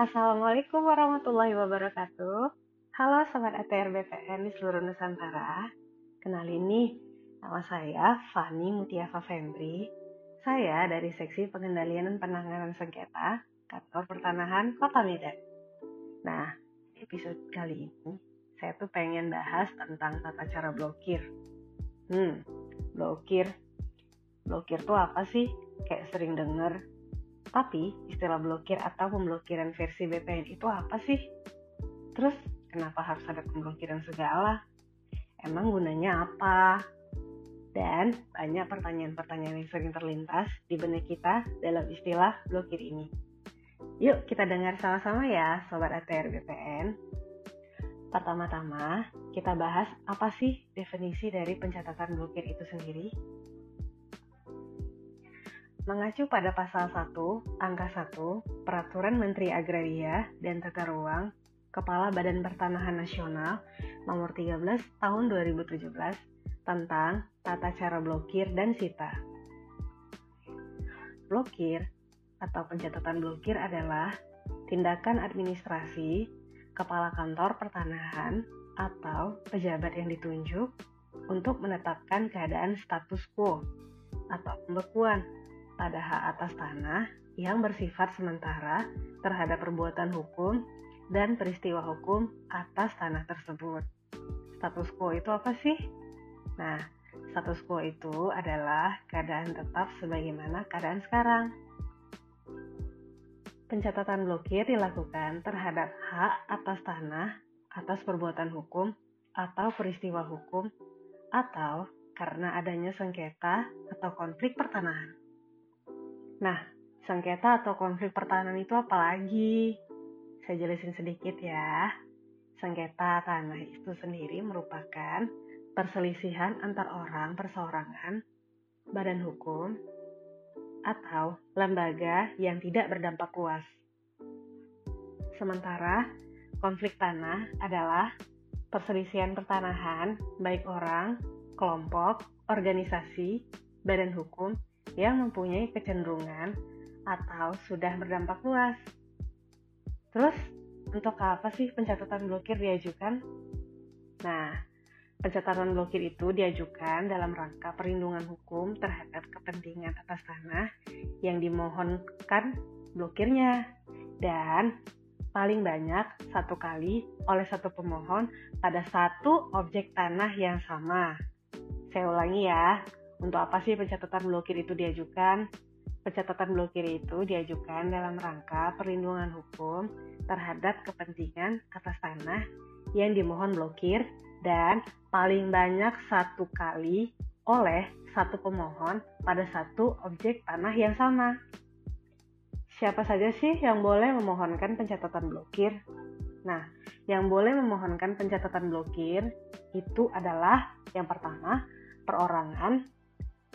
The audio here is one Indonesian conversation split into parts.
Assalamualaikum warahmatullahi wabarakatuh. Halo Sobat ATR BPN di seluruh Nusantara. Kenalin nih, nama saya Fani Mutiafa Fembri. Saya dari Seksi Pengendalian dan Penanganan Sengketa Kantor Pertanahan Kota Medan. Nah, episode kali ini saya tuh pengen bahas tentang tata cara blokir. Hmm, blokir. Blokir tuh apa sih? Kayak sering denger tapi istilah blokir atau pemblokiran versi VPN itu apa sih? Terus kenapa harus ada pemblokiran segala? Emang gunanya apa? Dan banyak pertanyaan-pertanyaan yang sering terlintas di benak kita dalam istilah blokir ini. Yuk kita dengar sama-sama ya Sobat ATR VPN. Pertama-tama kita bahas apa sih definisi dari pencatatan blokir itu sendiri? Mengacu pada pasal 1, angka 1, Peraturan Menteri Agraria dan Tata Ruang, Kepala Badan Pertanahan Nasional nomor 13 tahun 2017 tentang tata cara blokir dan sita. Blokir atau pencatatan blokir adalah tindakan administrasi kepala kantor pertanahan atau pejabat yang ditunjuk untuk menetapkan keadaan status quo atau pembekuan pada hak atas tanah yang bersifat sementara terhadap perbuatan hukum dan peristiwa hukum atas tanah tersebut. Status quo itu apa sih? Nah, status quo itu adalah keadaan tetap sebagaimana keadaan sekarang. Pencatatan blokir dilakukan terhadap hak atas tanah atas perbuatan hukum atau peristiwa hukum atau karena adanya sengketa atau konflik pertanahan. Nah, sengketa atau konflik pertahanan itu apa lagi? Saya jelasin sedikit ya. Sengketa tanah itu sendiri merupakan perselisihan antar orang perseorangan, badan hukum, atau lembaga yang tidak berdampak luas. Sementara konflik tanah adalah perselisihan pertanahan baik orang, kelompok, organisasi, badan hukum, yang mempunyai kecenderungan atau sudah berdampak luas. Terus, untuk apa sih pencatatan blokir diajukan? Nah, pencatatan blokir itu diajukan dalam rangka perlindungan hukum terhadap kepentingan atas tanah yang dimohonkan blokirnya dan paling banyak satu kali oleh satu pemohon pada satu objek tanah yang sama. Saya ulangi ya, untuk apa sih pencatatan blokir itu diajukan? Pencatatan blokir itu diajukan dalam rangka perlindungan hukum terhadap kepentingan atas tanah yang dimohon blokir dan paling banyak satu kali oleh satu pemohon pada satu objek tanah yang sama. Siapa saja sih yang boleh memohonkan pencatatan blokir? Nah, yang boleh memohonkan pencatatan blokir itu adalah yang pertama, perorangan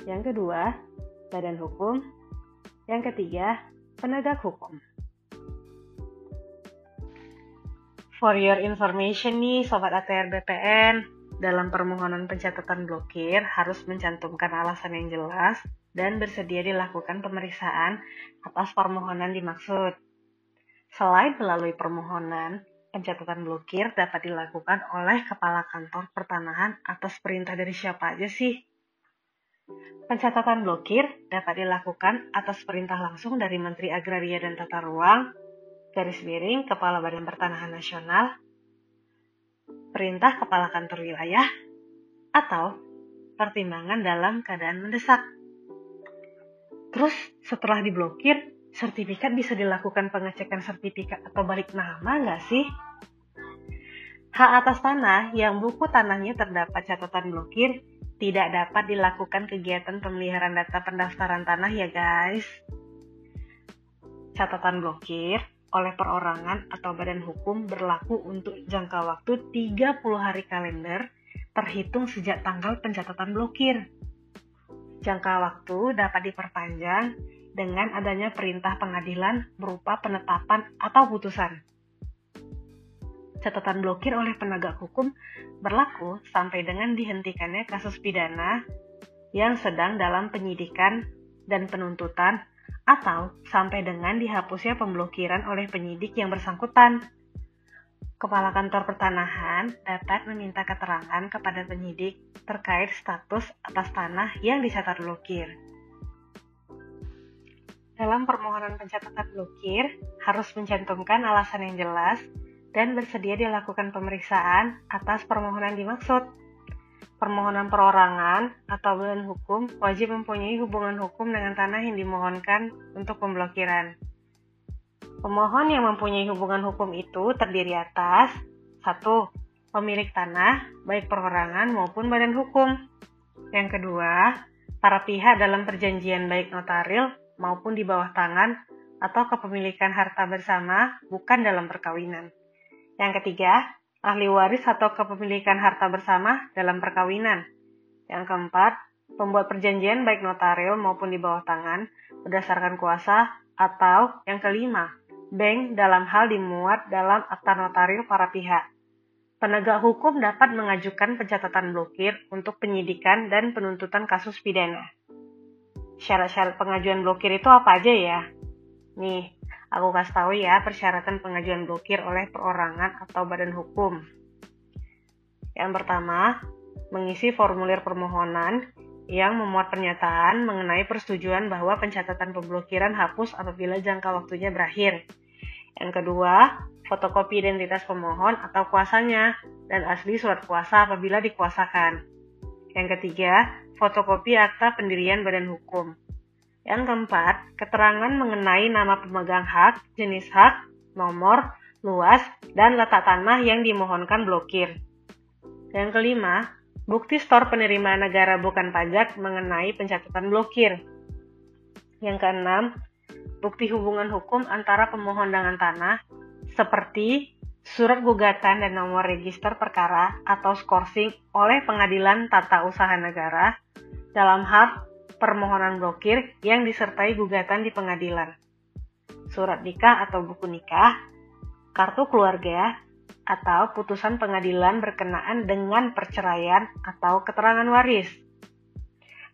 yang kedua, badan hukum. Yang ketiga, penegak hukum. For your information nih, Sobat ATR BPN, dalam permohonan pencatatan blokir harus mencantumkan alasan yang jelas dan bersedia dilakukan pemeriksaan atas permohonan dimaksud. Selain melalui permohonan, pencatatan blokir dapat dilakukan oleh Kepala Kantor Pertanahan atas perintah dari siapa aja sih? Pencatatan blokir dapat dilakukan atas perintah langsung dari Menteri Agraria dan Tata Ruang, garis miring Kepala Badan Pertanahan Nasional, perintah Kepala Kantor Wilayah, atau pertimbangan dalam keadaan mendesak. Terus setelah diblokir, sertifikat bisa dilakukan pengecekan sertifikat atau balik nama nggak sih? Hak atas tanah yang buku tanahnya terdapat catatan blokir tidak dapat dilakukan kegiatan pemeliharaan data pendaftaran tanah ya guys. Catatan blokir oleh perorangan atau badan hukum berlaku untuk jangka waktu 30 hari kalender terhitung sejak tanggal pencatatan blokir. Jangka waktu dapat diperpanjang dengan adanya perintah pengadilan berupa penetapan atau putusan catatan blokir oleh penegak hukum berlaku sampai dengan dihentikannya kasus pidana yang sedang dalam penyidikan dan penuntutan atau sampai dengan dihapusnya pemblokiran oleh penyidik yang bersangkutan. Kepala Kantor Pertanahan dapat meminta keterangan kepada penyidik terkait status atas tanah yang dicatat blokir. Dalam permohonan pencatatan blokir, harus mencantumkan alasan yang jelas dan bersedia dilakukan pemeriksaan atas permohonan dimaksud permohonan perorangan atau badan hukum wajib mempunyai hubungan hukum dengan tanah yang dimohonkan untuk pemblokiran. Pemohon yang mempunyai hubungan hukum itu terdiri atas satu Pemilik tanah, baik perorangan maupun badan hukum. Yang kedua, para pihak dalam perjanjian baik notaril maupun di bawah tangan atau kepemilikan harta bersama bukan dalam perkawinan. Yang ketiga, ahli waris atau kepemilikan harta bersama dalam perkawinan. Yang keempat, pembuat perjanjian baik notaril maupun di bawah tangan berdasarkan kuasa atau yang kelima, bank dalam hal dimuat dalam akta notaril para pihak. Penegak hukum dapat mengajukan pencatatan blokir untuk penyidikan dan penuntutan kasus pidana. Syarat-syarat pengajuan blokir itu apa aja ya? Nih, Aku kasih tahu ya persyaratan pengajuan blokir oleh perorangan atau badan hukum. Yang pertama, mengisi formulir permohonan yang memuat pernyataan mengenai persetujuan bahwa pencatatan pemblokiran hapus apabila jangka waktunya berakhir. Yang kedua, fotokopi identitas pemohon atau kuasanya dan asli surat kuasa apabila dikuasakan. Yang ketiga, fotokopi akta pendirian badan hukum. Yang keempat, keterangan mengenai nama pemegang hak, jenis hak, nomor, luas, dan letak tanah yang dimohonkan blokir. Yang kelima, bukti stor penerimaan negara bukan pajak mengenai pencatatan blokir. Yang keenam, bukti hubungan hukum antara pemohon dengan tanah, seperti surat gugatan dan nomor register perkara atau skorsing oleh pengadilan tata usaha negara dalam hal permohonan blokir yang disertai gugatan di pengadilan, surat nikah atau buku nikah, kartu keluarga, atau putusan pengadilan berkenaan dengan perceraian atau keterangan waris.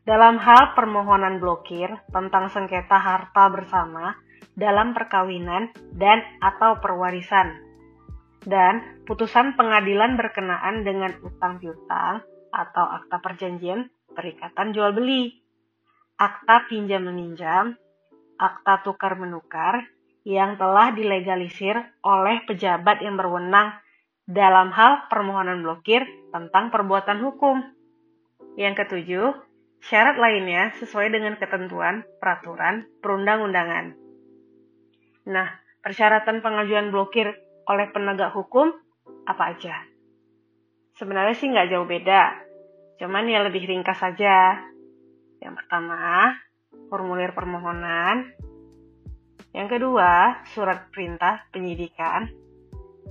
Dalam hal permohonan blokir tentang sengketa harta bersama dalam perkawinan dan atau perwarisan, dan putusan pengadilan berkenaan dengan utang piutang atau akta perjanjian perikatan jual beli akta pinjam meminjam, akta tukar menukar yang telah dilegalisir oleh pejabat yang berwenang dalam hal permohonan blokir tentang perbuatan hukum. Yang ketujuh, syarat lainnya sesuai dengan ketentuan peraturan perundang-undangan. Nah, persyaratan pengajuan blokir oleh penegak hukum apa aja? Sebenarnya sih nggak jauh beda, cuman ya lebih ringkas saja. Yang pertama, formulir permohonan. Yang kedua, surat perintah penyidikan.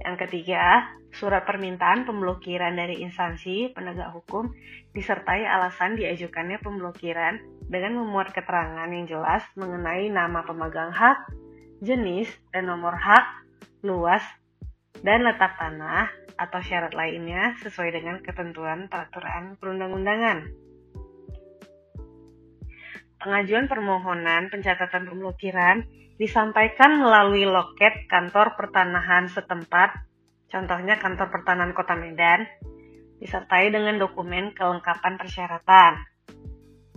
Yang ketiga, surat permintaan pemblokiran dari instansi penegak hukum disertai alasan diajukannya pemblokiran dengan memuat keterangan yang jelas mengenai nama pemegang hak, jenis dan nomor hak, luas, dan letak tanah atau syarat lainnya sesuai dengan ketentuan peraturan perundang-undangan. Pengajuan permohonan pencatatan pemblokiran disampaikan melalui loket kantor pertanahan setempat, contohnya kantor pertanahan Kota Medan, disertai dengan dokumen kelengkapan persyaratan.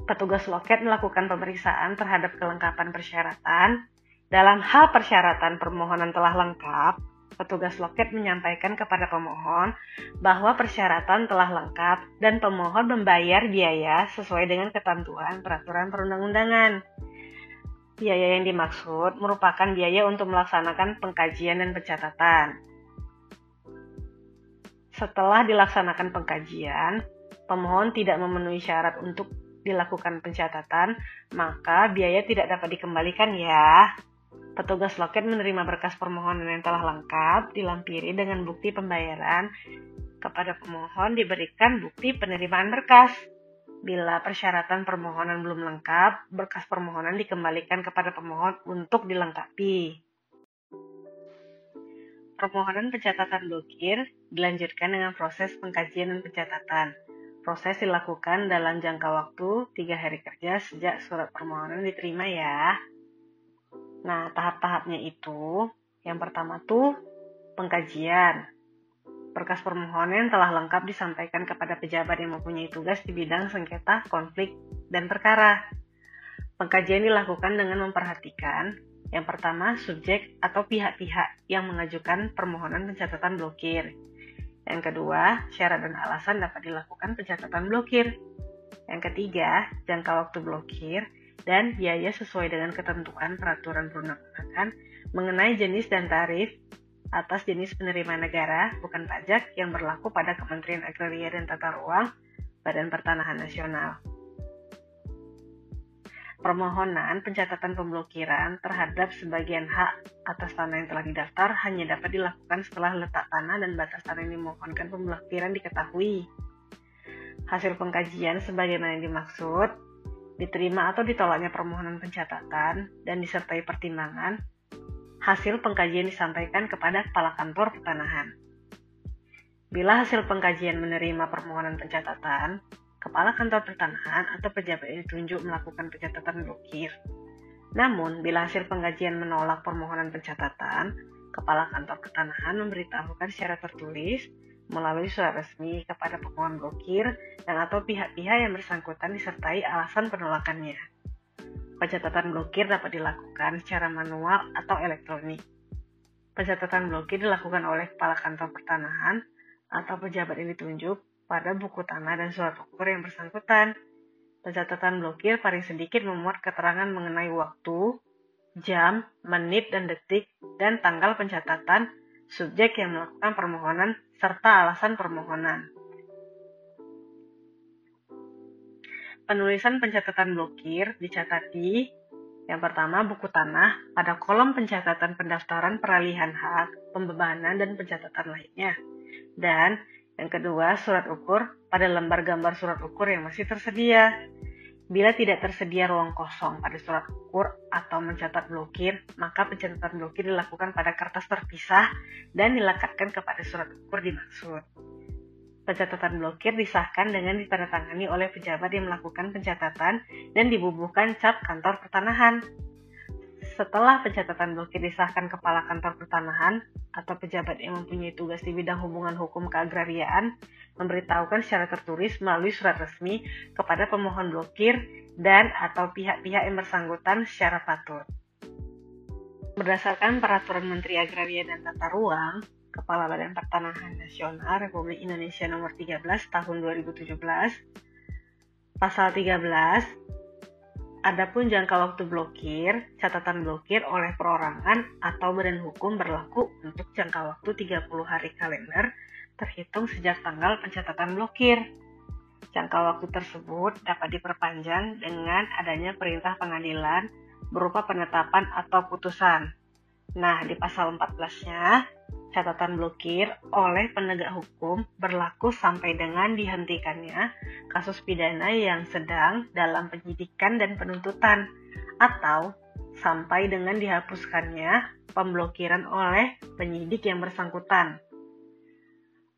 Petugas loket melakukan pemeriksaan terhadap kelengkapan persyaratan. Dalam hal persyaratan permohonan telah lengkap, petugas loket menyampaikan kepada pemohon bahwa persyaratan telah lengkap dan pemohon membayar biaya sesuai dengan ketentuan peraturan perundang-undangan. Biaya yang dimaksud merupakan biaya untuk melaksanakan pengkajian dan pencatatan. Setelah dilaksanakan pengkajian, pemohon tidak memenuhi syarat untuk dilakukan pencatatan, maka biaya tidak dapat dikembalikan ya. Petugas loket menerima berkas permohonan yang telah lengkap, dilampiri dengan bukti pembayaran. Kepada pemohon diberikan bukti penerimaan berkas. Bila persyaratan permohonan belum lengkap, berkas permohonan dikembalikan kepada pemohon untuk dilengkapi. Permohonan pencatatan blokir dilanjutkan dengan proses pengkajian dan pencatatan. Proses dilakukan dalam jangka waktu 3 hari kerja sejak surat permohonan diterima ya. Nah, tahap-tahapnya itu, yang pertama tuh pengkajian. Berkas permohonan telah lengkap disampaikan kepada pejabat yang mempunyai tugas di bidang sengketa, konflik, dan perkara. Pengkajian dilakukan dengan memperhatikan yang pertama, subjek atau pihak-pihak yang mengajukan permohonan pencatatan blokir. Yang kedua, syarat dan alasan dapat dilakukan pencatatan blokir. Yang ketiga, jangka waktu blokir dan biaya sesuai dengan ketentuan peraturan perundang-undangan mengenai jenis dan tarif atas jenis penerimaan negara bukan pajak yang berlaku pada Kementerian Agraria dan Tata Ruang Badan Pertanahan Nasional permohonan pencatatan pemblokiran terhadap sebagian hak atas tanah yang telah didaftar hanya dapat dilakukan setelah letak tanah dan batas tanah yang dimohonkan pemblokiran diketahui. Hasil pengkajian sebagaimana yang dimaksud, diterima atau ditolaknya permohonan pencatatan dan disertai pertimbangan, hasil pengkajian disampaikan kepada Kepala Kantor Pertanahan. Bila hasil pengkajian menerima permohonan pencatatan, kepala kantor pertanahan atau pejabat yang ditunjuk melakukan pencatatan blokir. Namun, bila hasil pengkajian menolak permohonan pencatatan, kepala kantor pertanahan memberitahukan secara tertulis melalui surat resmi kepada pemohon blokir dan atau pihak-pihak yang bersangkutan disertai alasan penolakannya. Pencatatan blokir dapat dilakukan secara manual atau elektronik. Pencatatan blokir dilakukan oleh kepala kantor pertanahan atau pejabat yang ditunjuk pada buku tanah dan surat ukur yang bersangkutan. Pencatatan blokir paling sedikit memuat keterangan mengenai waktu, jam, menit, dan detik, dan tanggal pencatatan subjek yang melakukan permohonan serta alasan permohonan. Penulisan pencatatan blokir dicatati yang pertama buku tanah pada kolom pencatatan pendaftaran peralihan hak, pembebanan, dan pencatatan lainnya. Dan yang kedua, surat ukur pada lembar gambar surat ukur yang masih tersedia. Bila tidak tersedia ruang kosong pada surat ukur atau mencatat blokir, maka pencatatan blokir dilakukan pada kertas terpisah dan dilekatkan kepada surat ukur dimaksud. Pencatatan blokir disahkan dengan ditandatangani oleh pejabat yang melakukan pencatatan dan dibubuhkan cap kantor pertanahan. Setelah pencatatan blokir disahkan Kepala Kantor Pertanahan atau pejabat yang mempunyai tugas di bidang hubungan hukum keagrariaan, memberitahukan secara tertulis melalui surat resmi kepada pemohon blokir dan atau pihak-pihak yang bersangkutan secara patut. Berdasarkan Peraturan Menteri Agraria dan Tata Ruang, Kepala Badan Pertanahan Nasional Republik Indonesia Nomor 13 Tahun 2017, Pasal 13 Adapun jangka waktu blokir, catatan blokir oleh perorangan atau badan hukum berlaku untuk jangka waktu 30 hari kalender terhitung sejak tanggal pencatatan blokir. Jangka waktu tersebut dapat diperpanjang dengan adanya perintah pengadilan berupa penetapan atau putusan. Nah, di pasal 14-nya, catatan blokir oleh penegak hukum berlaku sampai dengan dihentikannya kasus pidana yang sedang dalam penyidikan dan penuntutan atau sampai dengan dihapuskannya pemblokiran oleh penyidik yang bersangkutan.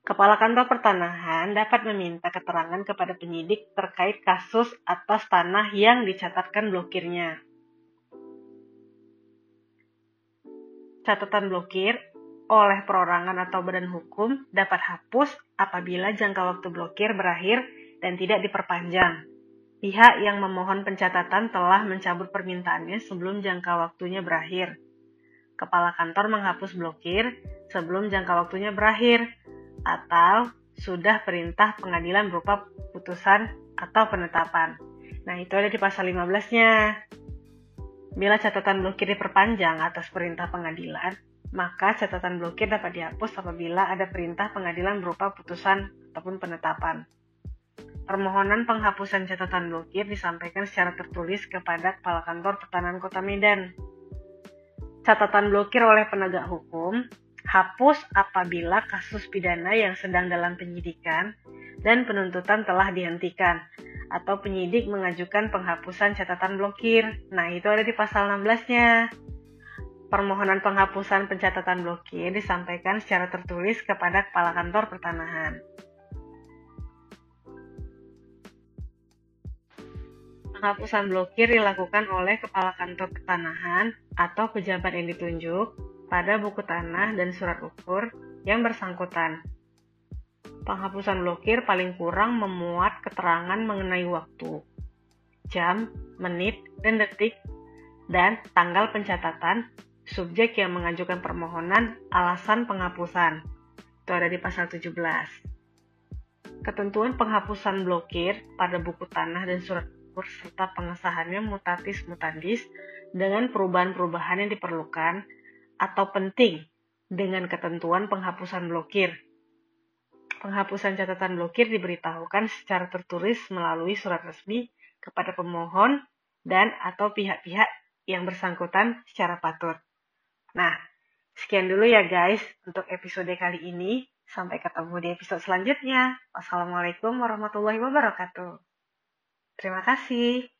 Kepala Kantor Pertanahan dapat meminta keterangan kepada penyidik terkait kasus atas tanah yang dicatatkan blokirnya. Catatan blokir oleh perorangan atau badan hukum dapat hapus apabila jangka waktu blokir berakhir dan tidak diperpanjang. Pihak yang memohon pencatatan telah mencabut permintaannya sebelum jangka waktunya berakhir. Kepala kantor menghapus blokir sebelum jangka waktunya berakhir atau sudah perintah pengadilan berupa putusan atau penetapan. Nah, itu ada di pasal 15-nya. Bila catatan blokir diperpanjang atas perintah pengadilan, maka catatan blokir dapat dihapus apabila ada perintah pengadilan berupa putusan ataupun penetapan. Permohonan penghapusan catatan blokir disampaikan secara tertulis kepada Kepala Kantor Pertanahan Kota Medan. Catatan blokir oleh penegak hukum hapus apabila kasus pidana yang sedang dalam penyidikan dan penuntutan telah dihentikan atau penyidik mengajukan penghapusan catatan blokir. Nah, itu ada di pasal 16-nya permohonan penghapusan pencatatan blokir disampaikan secara tertulis kepada Kepala Kantor Pertanahan. Penghapusan blokir dilakukan oleh kepala kantor ketanahan atau pejabat yang ditunjuk pada buku tanah dan surat ukur yang bersangkutan. Penghapusan blokir paling kurang memuat keterangan mengenai waktu, jam, menit, dan detik, dan tanggal pencatatan subjek yang mengajukan permohonan alasan penghapusan. Itu ada di pasal 17. Ketentuan penghapusan blokir pada buku tanah dan surat serta pengesahannya mutatis mutandis dengan perubahan-perubahan yang diperlukan atau penting dengan ketentuan penghapusan blokir. Penghapusan catatan blokir diberitahukan secara tertulis melalui surat resmi kepada pemohon dan atau pihak-pihak yang bersangkutan secara patut. Nah, sekian dulu ya guys untuk episode kali ini. Sampai ketemu di episode selanjutnya. Wassalamualaikum warahmatullahi wabarakatuh. Terima kasih.